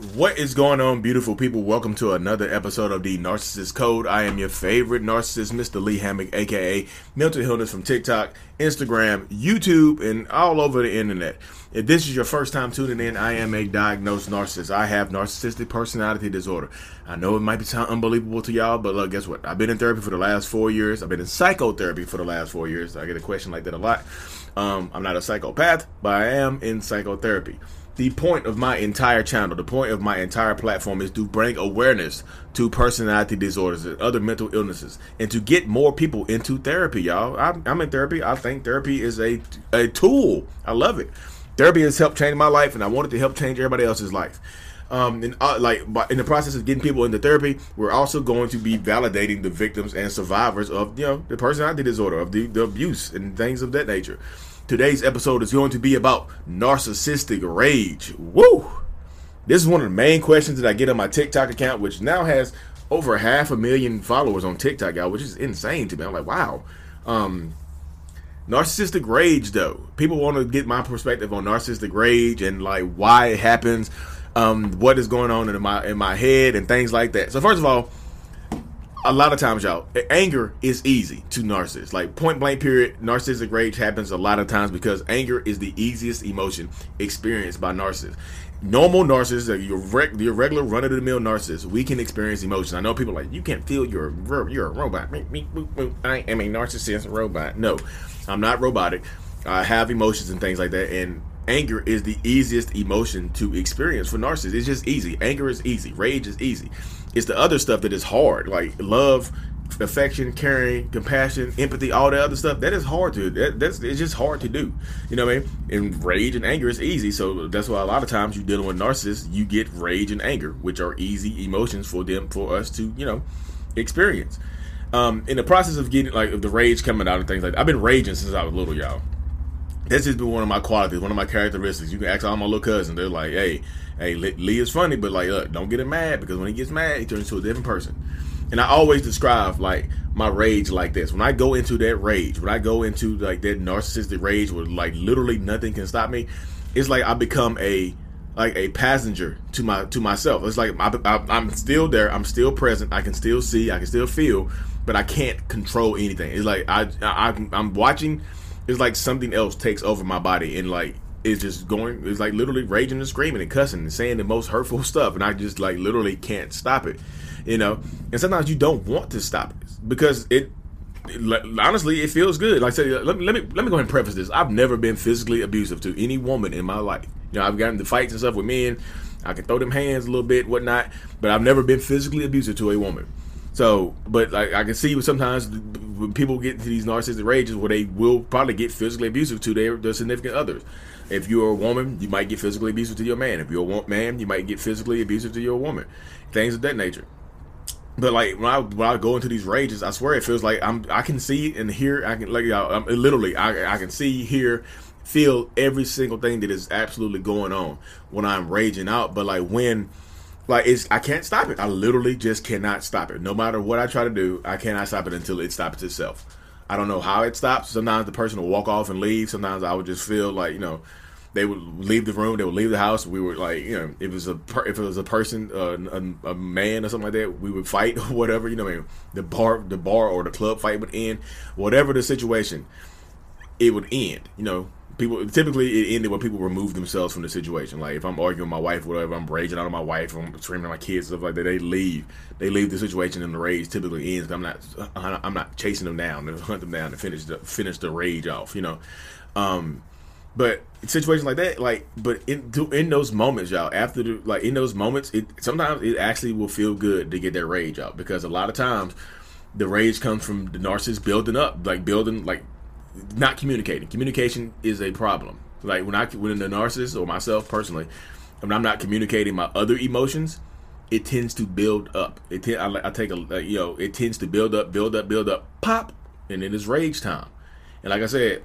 What is going on, beautiful people? Welcome to another episode of the Narcissist Code. I am your favorite narcissist, Mr. Lee Hammock, aka Mental Healness from TikTok, Instagram, YouTube, and all over the internet. If this is your first time tuning in, I am a diagnosed narcissist. I have narcissistic personality disorder. I know it might be sound unbelievable to y'all, but look, guess what? I've been in therapy for the last four years. I've been in psychotherapy for the last four years. I get a question like that a lot. Um, I'm not a psychopath, but I am in psychotherapy the point of my entire channel, the point of my entire platform is to bring awareness to personality disorders and other mental illnesses and to get more people into therapy, y'all. I'm, I'm in therapy. I think therapy is a, a tool. I love it. Therapy has helped change my life, and I wanted to help change everybody else's life. Um, and uh, like in the process of getting people into therapy, we're also going to be validating the victims and survivors of you know the personality disorder, of the, the abuse and things of that nature. Today's episode is going to be about narcissistic rage. Woo! This is one of the main questions that I get on my TikTok account, which now has over half a million followers on TikTok, y'all, which is insane to me. I'm like, wow. Um, narcissistic rage, though. People want to get my perspective on narcissistic rage and like why it happens, um, what is going on in my in my head, and things like that. So first of all, a lot of times, y'all, anger is easy to narcissists. Like point blank, period. Narcissistic rage happens a lot of times because anger is the easiest emotion experienced by narcissists. Normal narcissists, your, reg- your regular run of the mill narcissist, we can experience emotions. I know people like you can't feel you're you're a robot. I am a narcissist robot. No, I'm not robotic. I have emotions and things like that, and anger is the easiest emotion to experience for narcissists. It's just easy. Anger is easy. Rage is easy. It's the other stuff that is hard, like love, affection, caring, compassion, empathy, all the other stuff. That is hard to. That, that's it's just hard to do. You know what I mean? And rage and anger is easy, so that's why a lot of times you're dealing with narcissists, you get rage and anger, which are easy emotions for them for us to you know experience. Um, in the process of getting like the rage coming out and things like that, I've been raging since I was little, y'all. That's just been one of my qualities, one of my characteristics. You can ask all my little cousins; they're like, "Hey, hey, Lee is funny, but like, look, don't get him mad because when he gets mad, he turns into a different person. And I always describe like my rage like this. When I go into that rage, when I go into like that narcissistic rage where like literally nothing can stop me, it's like I become a like a passenger to my to myself. It's like I, am still there. I'm still present. I can still see. I can still feel, but I can't control anything. It's like I, I I'm watching. It's like something else takes over my body and like it's just going it's like literally raging and screaming and cussing and saying the most hurtful stuff and I just like literally can't stop it. You know? And sometimes you don't want to stop it because it, honestly it feels good. Like I said, let me let me let me go ahead and preface this. I've never been physically abusive to any woman in my life. You know, I've gotten into fights and stuff with men. I can throw them hands a little bit, whatnot, but I've never been physically abusive to a woman. So, but like I can see sometimes when people get into these narcissistic rages where they will probably get physically abusive to their, their significant others. If you're a woman, you might get physically abusive to your man. If you're a man, you might get physically abusive to your woman. Things of that nature. But like when I when I go into these rages, I swear it feels like I'm I can see and hear I can like I'm, literally I I can see hear feel every single thing that is absolutely going on when I'm raging out. But like when like it's I can't stop it. I literally just cannot stop it. No matter what I try to do, I cannot stop it until it stops itself. I don't know how it stops. Sometimes the person will walk off and leave. Sometimes I would just feel like you know they would leave the room, they would leave the house. We were like, you know, if it was a per- if it was a person, uh, a, a, man or something like that, we would fight or whatever. You know, I mean, the bar, the bar or the club fight would end. Whatever the situation, it would end. You know, people typically it ended when people remove themselves from the situation. Like if I'm arguing with my wife, whatever, I'm raging out on my wife, I'm screaming at my kids, stuff like that. They leave. They leave the situation, and the rage typically ends. I'm not. I'm not chasing them down to hunt them down to finish the finish the rage off. You know. Um, but situations like that, like, but in in those moments, y'all, after the like in those moments, it sometimes it actually will feel good to get that rage out because a lot of times the rage comes from the narcissist building up, like building, like not communicating. Communication is a problem. Like when I when the narcissist or myself personally, when I'm not communicating my other emotions, it tends to build up. It I, I take a you know it tends to build up, build up, build up, pop, and then it's rage time. And like I said,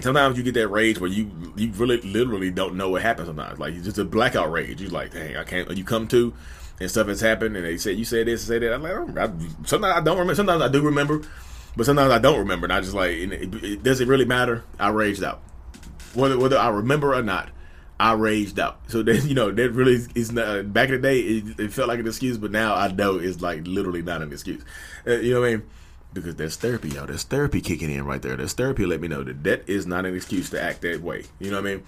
sometimes you get that rage where you you really literally don't know what happened. Sometimes like it's just a blackout rage. You're like, dang, I can't. You come to and stuff has happened, and they say you say this, say that. I'm like, oh, I, sometimes I don't remember. Sometimes I do remember, but sometimes I don't remember. And I just like, it, it, does it really matter? I raged out, whether whether I remember or not. I raged out. So then, you know, that really is not, back in the day, it, it, felt like an excuse, but now I know it's like literally not an excuse. Uh, you know what I mean? Because there's therapy, y'all. There's therapy kicking in right there. There's therapy let me know that that is not an excuse to act that way. You know what I mean?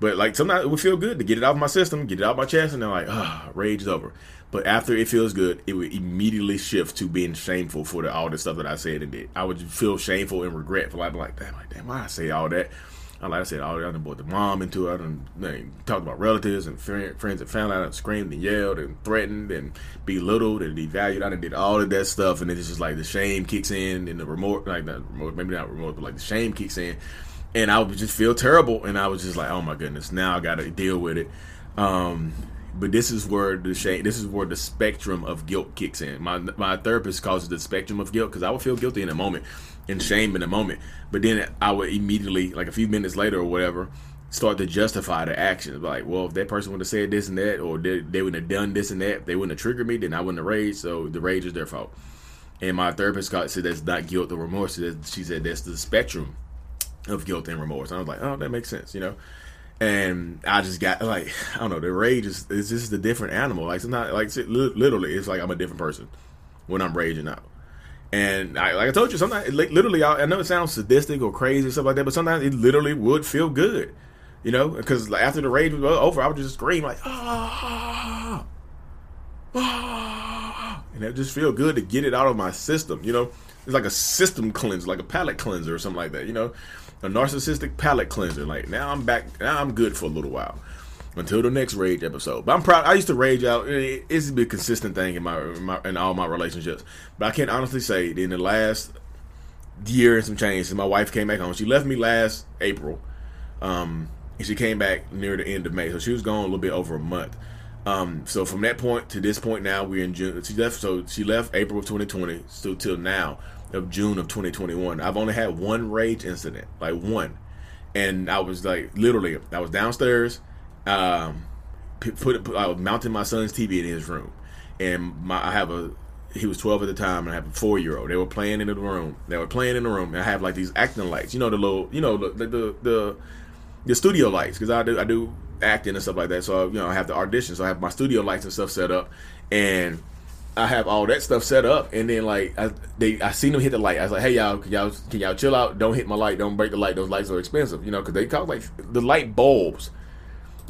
But like sometimes it would feel good to get it off my system, get it out my chest, and then like, ah, rage is over. But after it feels good, it would immediately shift to being shameful for the, all the stuff that I said and did. I would feel shameful and regret for like, like damn, like, damn, why I say all that? I like I said, I done brought the mom into it. I done man, talked about relatives and friends and family. I done screamed and yelled and threatened and belittled and devalued. I done did all of that stuff, and then it's just like the shame kicks in and the remorse, like remorse, maybe not remorse, but like the shame kicks in, and I would just feel terrible. And I was just like, oh my goodness, now I got to deal with it. Um, but this is where the shame, this is where the spectrum of guilt kicks in. My my therapist calls it the spectrum of guilt because I would feel guilty in a moment and shame in a moment. But then I would immediately, like a few minutes later or whatever, start to justify the actions. Like, well, if that person would have said this and that, or they, they wouldn't have done this and that, they wouldn't have triggered me, then I wouldn't have raged. So the rage is their fault. And my therapist said that's not guilt or remorse. She said that's the spectrum of guilt and remorse. And I was like, oh, that makes sense, you know. And I just got like, I don't know, the rage is it's just a different animal. Like it's not like literally, it's like I'm a different person when I'm raging out. And I, like I told you, sometimes like, literally, I, I, know it sounds sadistic or crazy or stuff like that, but sometimes it literally would feel good, you know, because like, after the rage was over, I would just scream like ah, ah, and it just feel good to get it out of my system, you know. It's like a system cleanse, like a palate cleanser or something like that, you know, a narcissistic palate cleanser. Like now I'm back, now I'm good for a little while until the next rage episode. But I'm proud. I used to rage out. It's been a consistent thing in my, in my in all my relationships. But I can't honestly say that in the last year and some change since my wife came back home, she left me last April, um, and she came back near the end of May. So she was gone a little bit over a month. Um, so from that point to this point now, we're in June. She left. So she left April of 2020. So till now of June of 2021, I've only had one rage incident, like one. And I was like, literally, I was downstairs um, put, put I was mounting my son's TV in his room, and my I have a he was 12 at the time and I have a four year old. They were playing in the room. They were playing in the room. And I have like these acting lights, you know, the little, you know, the the the, the studio lights because I do I do acting and stuff like that. So you know, I have the audition. So I have my studio lights and stuff set up, and I have all that stuff set up. And then like I they I seen them hit the light. I was like, hey y'all, can y'all can y'all chill out? Don't hit my light. Don't break the light. Those lights are expensive, you know, because they cost like the light bulbs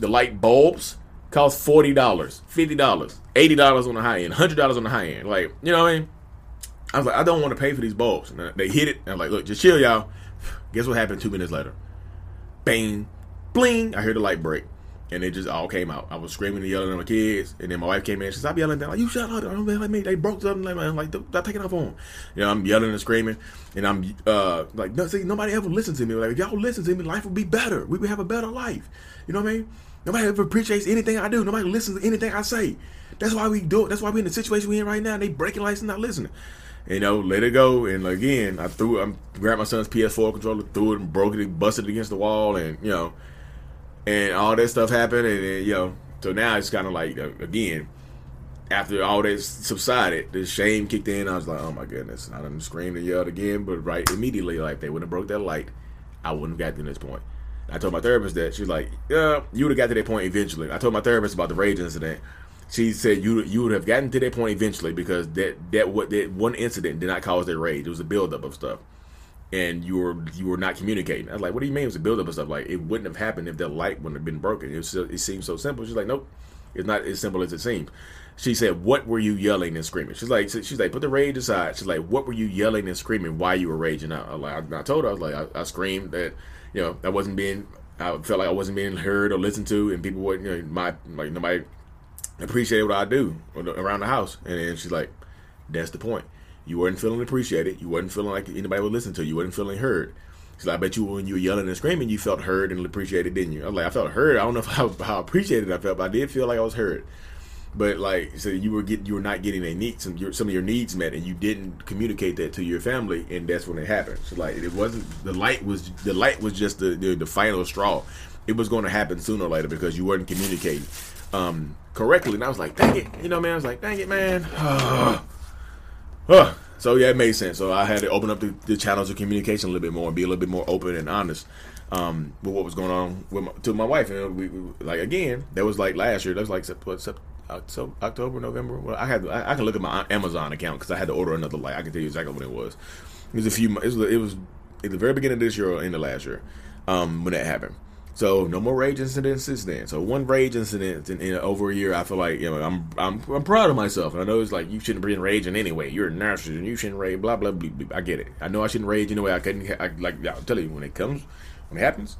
the light bulbs cost forty dollars, fifty dollars, eighty dollars on the high end, hundred dollars on the high end. Like, you know what I mean? I was like, I don't want to pay for these bulbs. And they hit it, and I'm like, look, just chill, y'all. Guess what happened two minutes later? Bang, bling. I hear the light break, and it just all came out. I was screaming and yelling at my kids, and then my wife came in. She said, "I'm yelling down, like you shut up! Don't yell at me. They broke something. Like, I'm like, I take it off on." You know, I'm yelling and screaming, and I'm uh like, no, see, nobody ever listens to me. Like, if y'all listen to me, life would be better. We would have a better life. You know what I mean? Nobody ever appreciates anything I do. Nobody listens to anything I say. That's why we do it. That's why we're in the situation we're in right now. And they breaking lights and not listening. You know, let it go. And again, I threw, I grabbed my son's PS4 controller, threw it, and broke it, busted it against the wall, and you know, and all that stuff happened. And, and you know, so now it's kind of like uh, again, after all that subsided, the shame kicked in. I was like, oh my goodness, and I done screamed and yelled again. But right immediately, like they wouldn't have broke that light, I wouldn't have gotten to this point. I told my therapist that she's like, yeah, you would have got to that point eventually. I told my therapist about the rage incident. She said you you would have gotten to that point eventually because that that what that one incident did not cause that rage. It was a buildup of stuff, and you were you were not communicating. I was like, what do you mean it was a buildup of stuff? Like it wouldn't have happened if that light wouldn't have been broken. It was, it seems so simple. She's like, nope, it's not as simple as it seems. She said, "What were you yelling and screaming?" She's like, "She's like, put the rage aside." She's like, "What were you yelling and screaming? Why you were raging out?" I, like, I told her, I was like, I, I screamed that, you know, I wasn't being I felt like I wasn't being heard or listened to, and people wouldn't, you know, my like nobody appreciated what I do around the house. And then she's like, "That's the point. You weren't feeling appreciated. You weren't feeling like anybody would listen to you. You weren't feeling heard. Like, I bet you when you were yelling and screaming, you felt heard and appreciated, didn't you? I was like, I felt heard. I don't know how, how appreciated I felt, but I did feel like I was heard. But like, so you were getting, you were not getting a needs some your, some of your needs met, and you didn't communicate that to your family, and that's when it happened. So like, it wasn't the light was the light was just the the, the final straw. It was going to happen sooner or later because you weren't communicating um, correctly. And I was like, dang it, you know, man. I was like, dang it, man. so yeah, it made sense. So I had to open up the, the, channels of communication a little bit more and be a little bit more open and honest um, with what was going on with my, to my wife. And we, we, like again, that was like last year. That was like what, October, October, November. Well, I had I, I, can look at my Amazon account because I had to order another light. I can tell you exactly when it was. It was a few. It was, it was at the very beginning of this year or in the last year um, when that happened. So no more rage incidents since then. So one rage incident in, in, over a year. I feel like you know I'm I'm I'm proud of myself. And I know it's like you shouldn't be raging anyway. You're a narcissist and you shouldn't rage. Blah blah blah. blah. I get it. I know I shouldn't rage anyway. I couldn't. I, like I'll tell you when it comes, when it happens,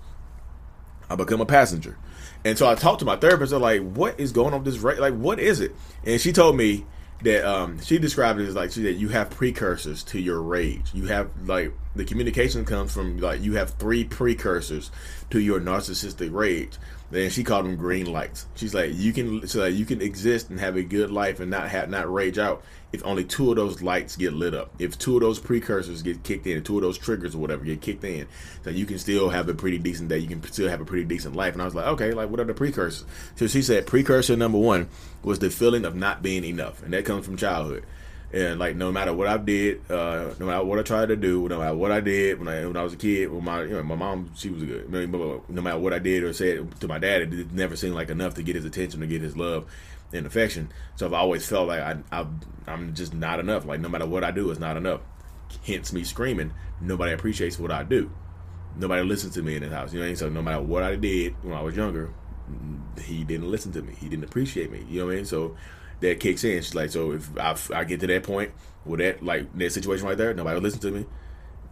I become a passenger. And so I talked to my therapist. I'm like, what is going on with this rage? Like, what is it? And she told me that um, she described it as like she said you have precursors to your rage. You have like the communication comes from like you have three precursors to your narcissistic rage. Then she called them green lights. She's like you can so like you can exist and have a good life and not have not rage out if only two of those lights get lit up. If two of those precursors get kicked in, two of those triggers or whatever get kicked in, so you can still have a pretty decent day. You can still have a pretty decent life. And I was like, okay, like what are the precursors? So she said precursor number one was the feeling of not being enough, and that comes from childhood. And like no matter what I did, uh, no matter what I tried to do, no matter what I did when I when I was a kid, when my you know my mom she was good. No matter what I did or said to my dad, it never seemed like enough to get his attention to get his love and affection. So I've always felt like I, I I'm just not enough. Like no matter what I do, it's not enough. Hence me screaming. Nobody appreciates what I do. Nobody listens to me in the house. You know what I mean? So no matter what I did when I was younger, he didn't listen to me. He didn't appreciate me. You know what I mean? So that kicks in. She's like, so if I, I get to that point with that like that situation right there, nobody will listen to me.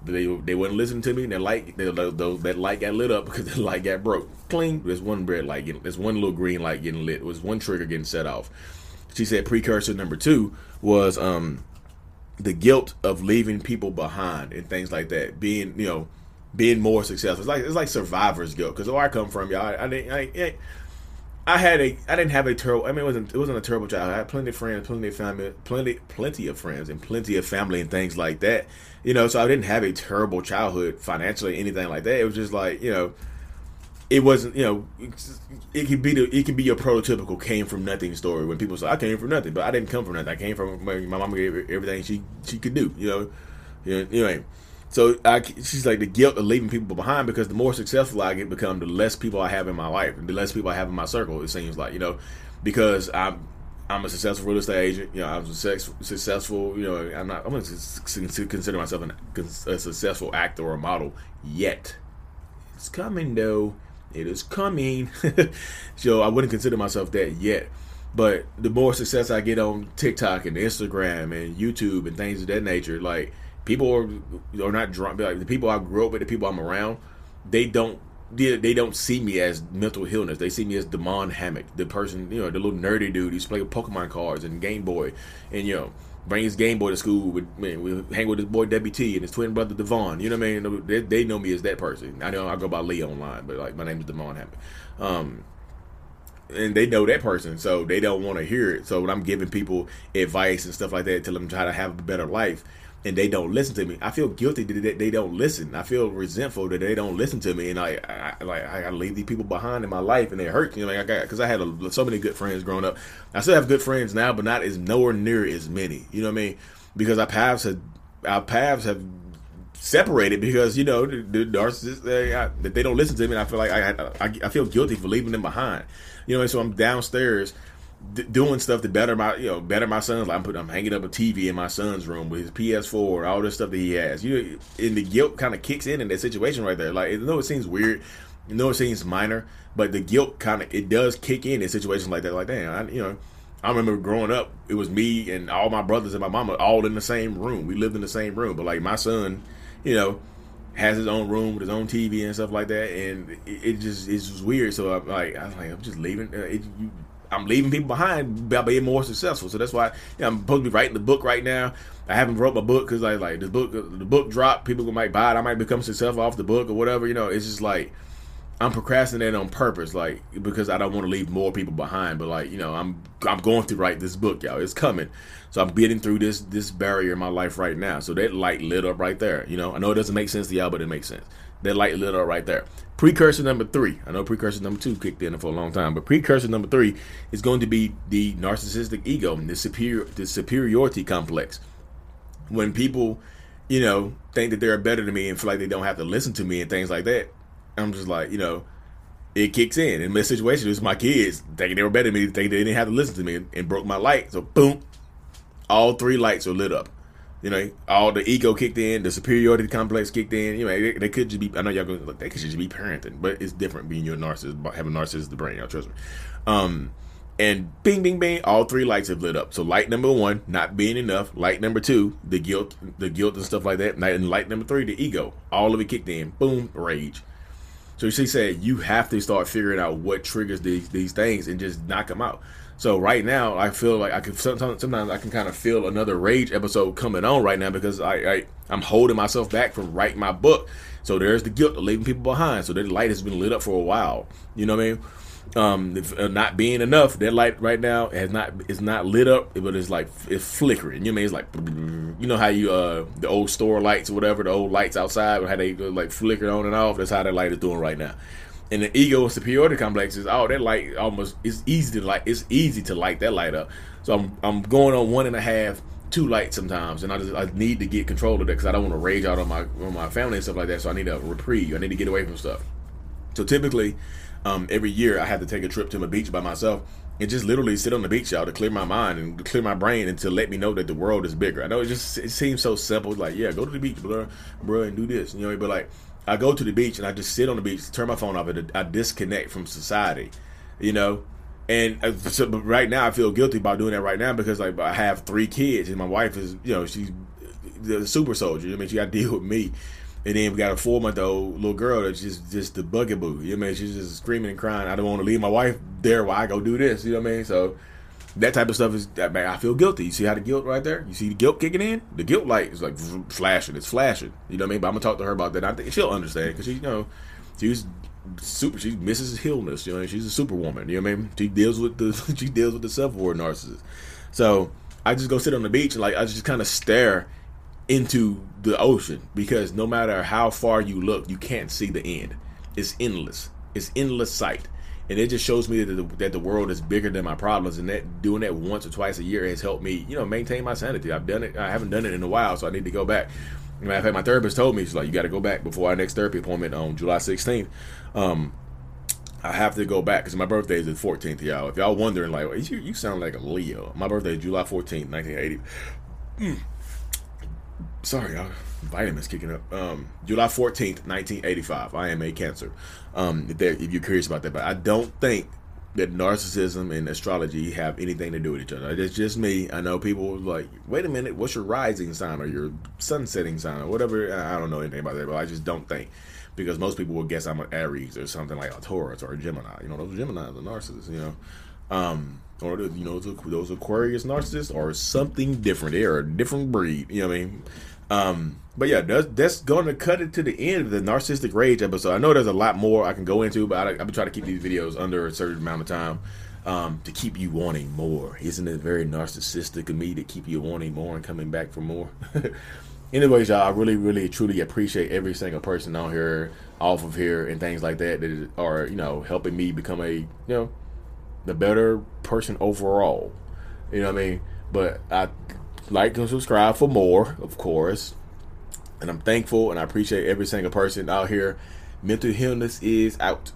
They they wouldn't listen to me. That light they, they, that light got lit up because the light got broke. Cling. There's one red light getting. There's one little green light getting lit. It was one trigger getting set off. She said precursor number two was um the guilt of leaving people behind and things like that. Being you know being more successful. It's like it's like survivor's guilt. Because where I come from, y'all, I, I. I, I had a I didn't have a terrible I mean it wasn't it wasn't a terrible childhood. I had plenty of friends, plenty of family plenty plenty of friends and plenty of family and things like that. You know, so I didn't have a terrible childhood financially, anything like that. It was just like, you know, it wasn't, you know, it could be the it could be your prototypical came from nothing story when people say I came from nothing, but I didn't come from nothing. I came from my, my mama gave everything she she could do, you know. You know, anyway, so I, she's like the guilt of leaving people behind because the more successful I get become, the less people I have in my life, the less people I have in my circle. It seems like you know, because I'm I'm a successful real estate agent. You know, I'm successful. You know, I'm not. I'm going to consider myself an, a successful actor or a model yet. It's coming though. It is coming. so I wouldn't consider myself that yet. But the more success I get on TikTok and Instagram and YouTube and things of that nature, like people are are not drunk. Like the people I grew up with, the people I'm around, they don't they, they don't see me as Mental Healness. They see me as Damon Hammock, the person, you know, the little nerdy dude who's playing Pokemon cards and Game Boy, and you know, bring his Game Boy to school. With man, we hang with his boy WT and his twin brother Devon. You know what I mean? They, they know me as that person. I know I go by Lee online, but like my name is Damon Hammock. Um, and they know that person, so they don't want to hear it. So when I'm giving people advice and stuff like that, tell them try to have a better life, and they don't listen to me. I feel guilty that they don't listen. I feel resentful that they don't listen to me, and I, I like I gotta leave these people behind in my life, and it hurts. You know, like I got because I had a, so many good friends growing up. I still have good friends now, but not as nowhere near as many. You know what I mean? Because our paths have our paths have separated because you know the, narcissists they, they don't listen to me. and I feel like I, I I feel guilty for leaving them behind. You know, and so I'm downstairs d- doing stuff to better my you know better my son's life. I'm putting I'm hanging up a TV in my son's room with his PS4 and all this stuff that he has. You and the guilt kind of kicks in in that situation right there. Like, I know it seems weird, I know it seems minor, but the guilt kind of it does kick in in situations like that. Like, damn, I, you know. I remember growing up, it was me and all my brothers and my mama all in the same room. We lived in the same room, but like my son, you know, has his own room with his own TV and stuff like that, and it, it just it's just weird. So I'm like, I was like, I'm just leaving. Uh, it, you, I'm leaving people behind by being more successful. So that's why you know, I'm supposed to be writing the book right now. I haven't wrote my book because I like the book. The book dropped. People might buy it. I might become successful off the book or whatever. You know, it's just like I'm procrastinating on purpose, like because I don't want to leave more people behind. But like you know, I'm I'm going to write this book, y'all. It's coming. So I'm getting through this this barrier in my life right now. So that light lit up right there. You know, I know it doesn't make sense to y'all, but it makes sense. That light lit up right there. Precursor number three. I know precursor number two kicked in for a long time, but precursor number three is going to be the narcissistic ego, the superior, the superiority complex. When people, you know, think that they're better than me and feel like they don't have to listen to me and things like that, I'm just like, you know, it kicks in. In my situation, it was my kids thinking they were better than me, thinking they didn't have to listen to me, and, broke my light. So boom, all three lights are lit up. You know, all the ego kicked in, the superiority complex kicked in. You know, they, they could just be. I know y'all going look. They could just be parenting, but it's different being your narcissist, having narcissist the brain. Y'all trust me. Um, and bing, bing, bing. All three lights have lit up. So light number one, not being enough. Light number two, the guilt, the guilt and stuff like that. And light number three, the ego. All of it kicked in. Boom, rage. So she said you have to start figuring out what triggers these these things and just knock them out. So right now, I feel like I can sometimes, sometimes I can kind of feel another rage episode coming on right now because I, I I'm holding myself back from writing my book. So there's the guilt of leaving people behind. So that light has been lit up for a while. You know what I mean? Um, if, uh, not being enough, that light right now has not is not lit up, but it's like it's flickering. You know I mean? It's like you know how you uh the old store lights or whatever, the old lights outside, how they like flicker on and off. That's how that light is doing right now and the ego superiority complex is oh that light almost it's easy to light it's easy to light that light up. So i'm i'm going on one and a half two lights sometimes and i just i need to get control of that because i don't want to rage out on my on my family and stuff like that so i need a reprieve. I need to get away from stuff. So typically um, every year i have to take a trip to the beach by myself and just literally sit on the beach y'all to clear my mind and clear my brain and to let me know that the world is bigger. I know it just it seems so simple like yeah go to the beach bro, bro and do this you know but like I go to the beach and I just sit on the beach, turn my phone off, and I disconnect from society, you know. And uh, so, right now, I feel guilty about doing that right now because like I have three kids and my wife is, you know, she's the super soldier. I mean, she got to deal with me, and then we got a four month old little girl that's just just the bugaboo. You know, I mean, she's just screaming and crying. I don't want to leave my wife there while I go do this. You know what I mean? So that type of stuff is that man. I feel guilty. You see how the guilt right there? You see the guilt kicking in? The guilt light is like flashing. It's flashing. You know what I mean? But I'm gonna talk to her about that. I think she'll understand because she, you know, she's super. She Mrs. Healness. You know, she's a superwoman. You know what I mean? She deals with the she deals with the self aware narcissist. So I just go sit on the beach and like I just kind of stare into the ocean because no matter how far you look, you can't see the end. It's endless. It's endless sight and it just shows me that the, that the world is bigger than my problems and that doing that once or twice a year has helped me you know maintain my sanity i've done it i haven't done it in a while so i need to go back matter of fact my therapist told me she's like you got to go back before our next therapy appointment on july 16th um, I have to go back because my birthday is the 14th, y'all. If y'all wondering, like, you, you sound like a Leo. My birthday is July 14th, 1980. Mm. Sorry, y'all vitamins kicking up. Um, July 14th, 1985. I am a Cancer. Um, if, if, you're curious about that, but I don't think that narcissism and astrology have anything to do with each other. It's just me. I know people like, wait a minute, what's your rising sign or your sunsetting sign or whatever? I don't know anything about that, but I just don't think because most people will guess I'm an Aries or something like a Taurus or a Gemini. You know, those Geminis are narcissists. You know. Um, or the, you know those Aquarius narcissists or something different. They're a different breed. You know what I mean? Um, but yeah, that's, that's going to cut it to the end of the narcissistic rage episode. I know there's a lot more I can go into, but I, I've been trying to keep these videos under a certain amount of time um, to keep you wanting more. Isn't it very narcissistic of me to keep you wanting more and coming back for more? Anyways, y'all, I really, really, truly appreciate every single person on here, off of here, and things like that that are, you know, helping me become a, you know, the better person overall. You know what I mean? But I like and subscribe for more, of course. And I'm thankful and I appreciate every single person out here. Mental Healness is out.